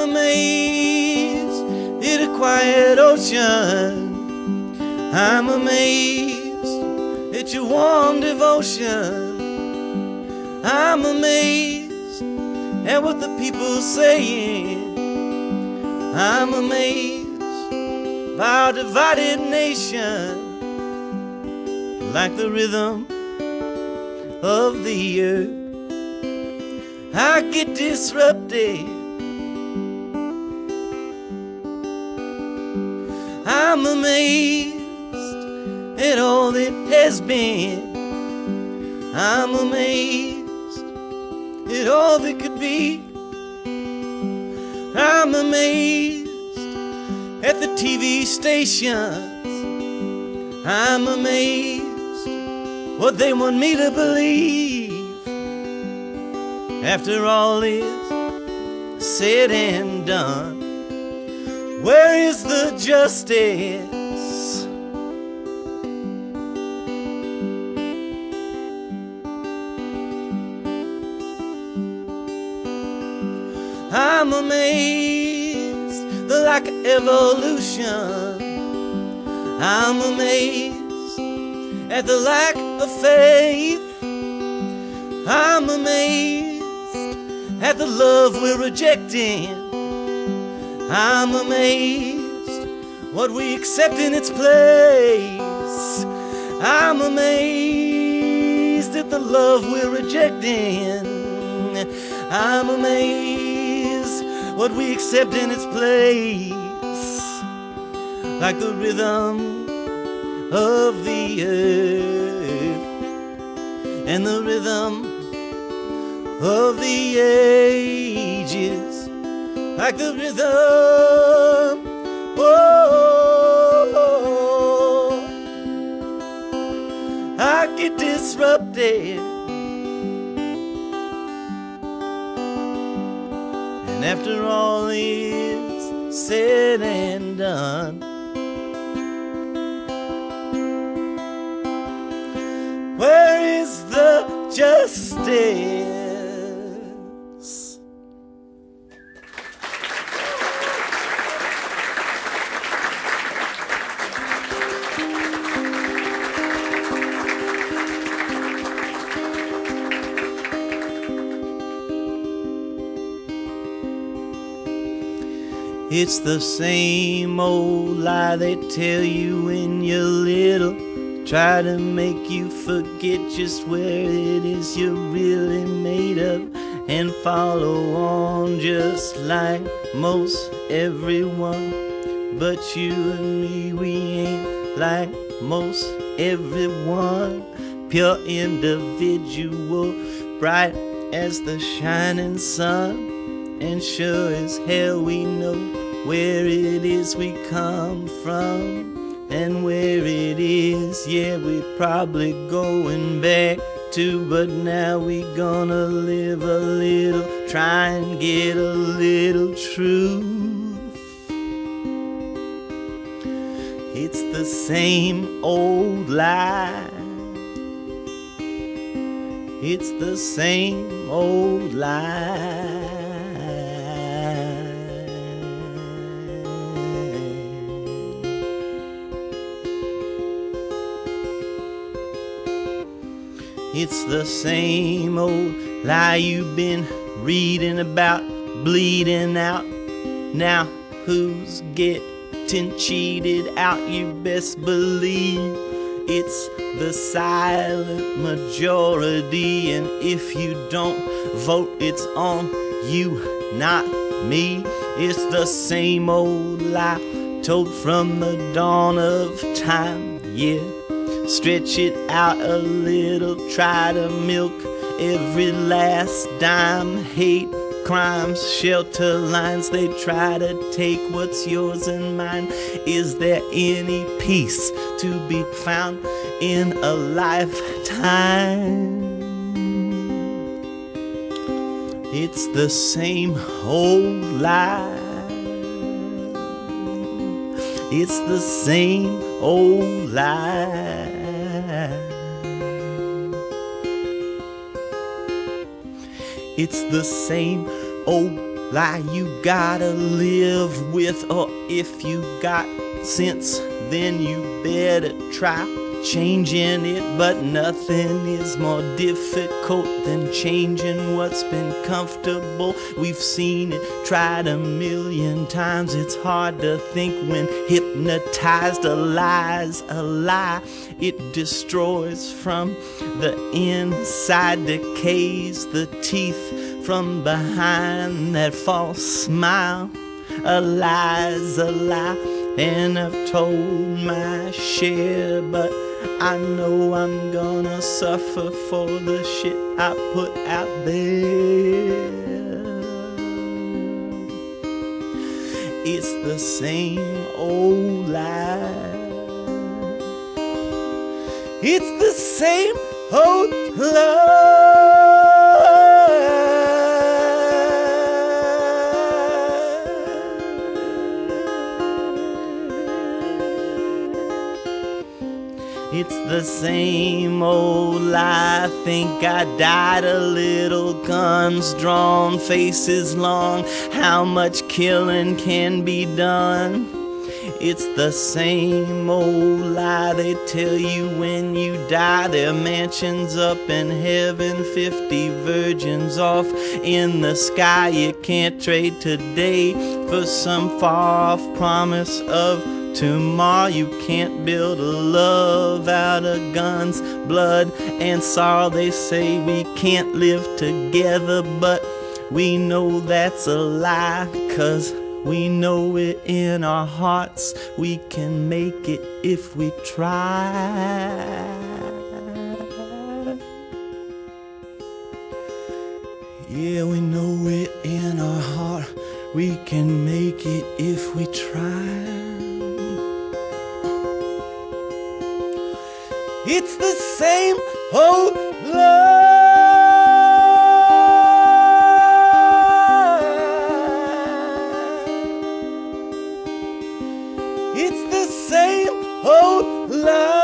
am amazed at a quiet ocean. I'm amazed at your warm devotion. I'm amazed at what the people saying. I'm amazed by our divided nation, like the rhythm of the earth. I get disrupted I'm amazed at all that has been. I'm amazed at all that could be. I'm amazed at the TV stations. I'm amazed what they want me to believe. After all is said and done, where is the justice? I'm amazed the lack of evolution. I'm amazed at the lack of faith. I'm amazed at the love we're rejecting. I'm amazed what we accept in its place. I'm amazed at the love we're rejecting. I'm amazed what we accept in its place. Like the rhythm of the earth and the rhythm of the ages, like the rhythm. Oh, I get disrupted, and after all is said and done. Where is the justice? It's the same old lie they tell you when you're little. Try to make you forget just where it is you're really made of and follow on just like most everyone. But you and me, we ain't like most everyone. Pure individual, bright as the shining sun. And sure as hell we know where it is we come from and where it is. Yeah, we're probably going back to, but now we gonna live a little, try and get a little truth. It's the same old lie. It's the same old lie. It's the same old lie you've been reading about, bleeding out. Now, who's getting cheated out? You best believe it's the silent majority. And if you don't vote, it's on you, not me. It's the same old lie told from the dawn of time. Yeah. Stretch it out a little, try to milk every last dime. Hate crimes, shelter lines, they try to take what's yours and mine. Is there any peace to be found in a lifetime? It's the same old lie. It's the same old lie. It's the same old lie you gotta live with, or if you got sense, then you better try changing it, but nothing is more difficult than changing what's been comfortable. We've seen it tried a million times. It's hard to think when hypnotized. A lie's a lie, it destroys from the inside, decays the teeth from behind that false smile. A lie's a lie, and I've told my share, but I know I'm gonna suffer for the shit I put out there. It's the same old lie. It's the same old lie. It's the same old lie. Think I died a little, guns drawn, faces long. How much killing can be done? It's the same old lie they tell you when you die. Their mansions up in heaven, 50 virgins off in the sky. You can't trade today for some far off promise of tomorrow. You can't build a love out of guns, blood, and sorrow. They say we can't live together, but we know that's a lie, cause we know it in our hearts. We can make it if we try. Yeah, we know it in our heart. We can make it if we try. It's the same old lie. It's the same old lie.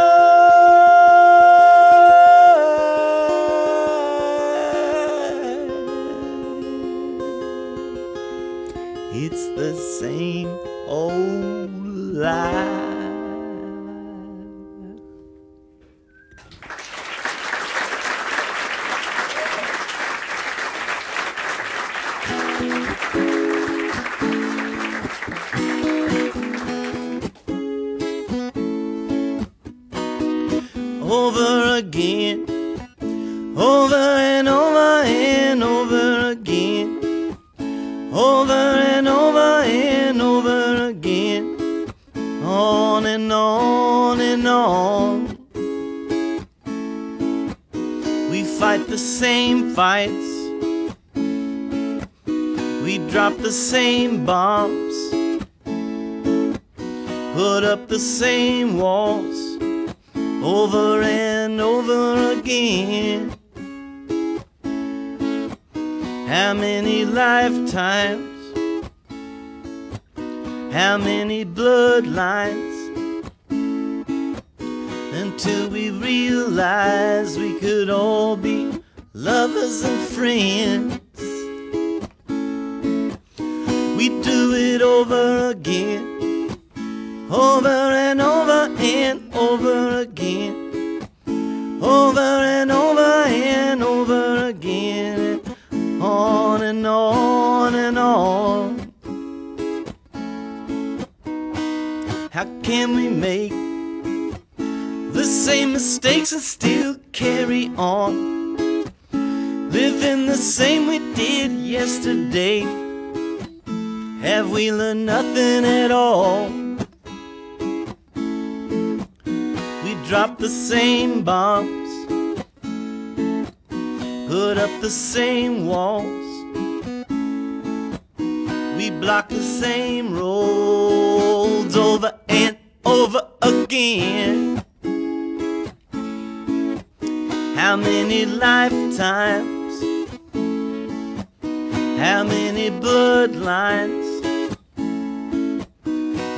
It's the same old lie. Over again, over and over and over again, over and over and over again, on and on and on. We fight the same fights, we drop the same bombs, put up the same walls. Over and over again. How many lifetimes? How many bloodlines? Until we realize we could all be lovers and friends. We do it over again, over and and on and on. How can we make the same mistakes and still carry on? Living the same we did yesterday. Have we learned nothing at all? We drop the same bombs, put up the same walls. Block the same roads over and over again. How many lifetimes? How many bloodlines?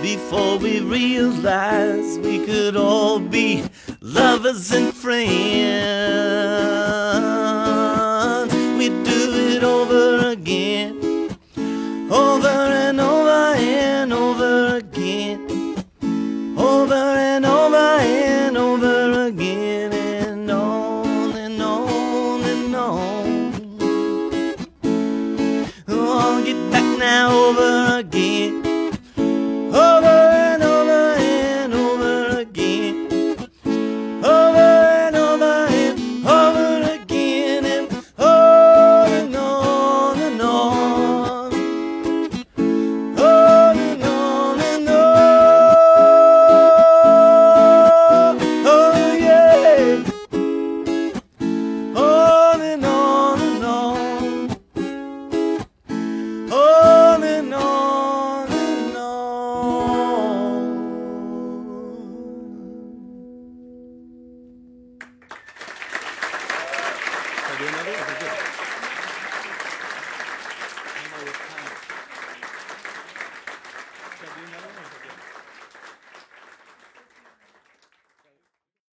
Before we realize we could all be lovers and friends. We do it over again,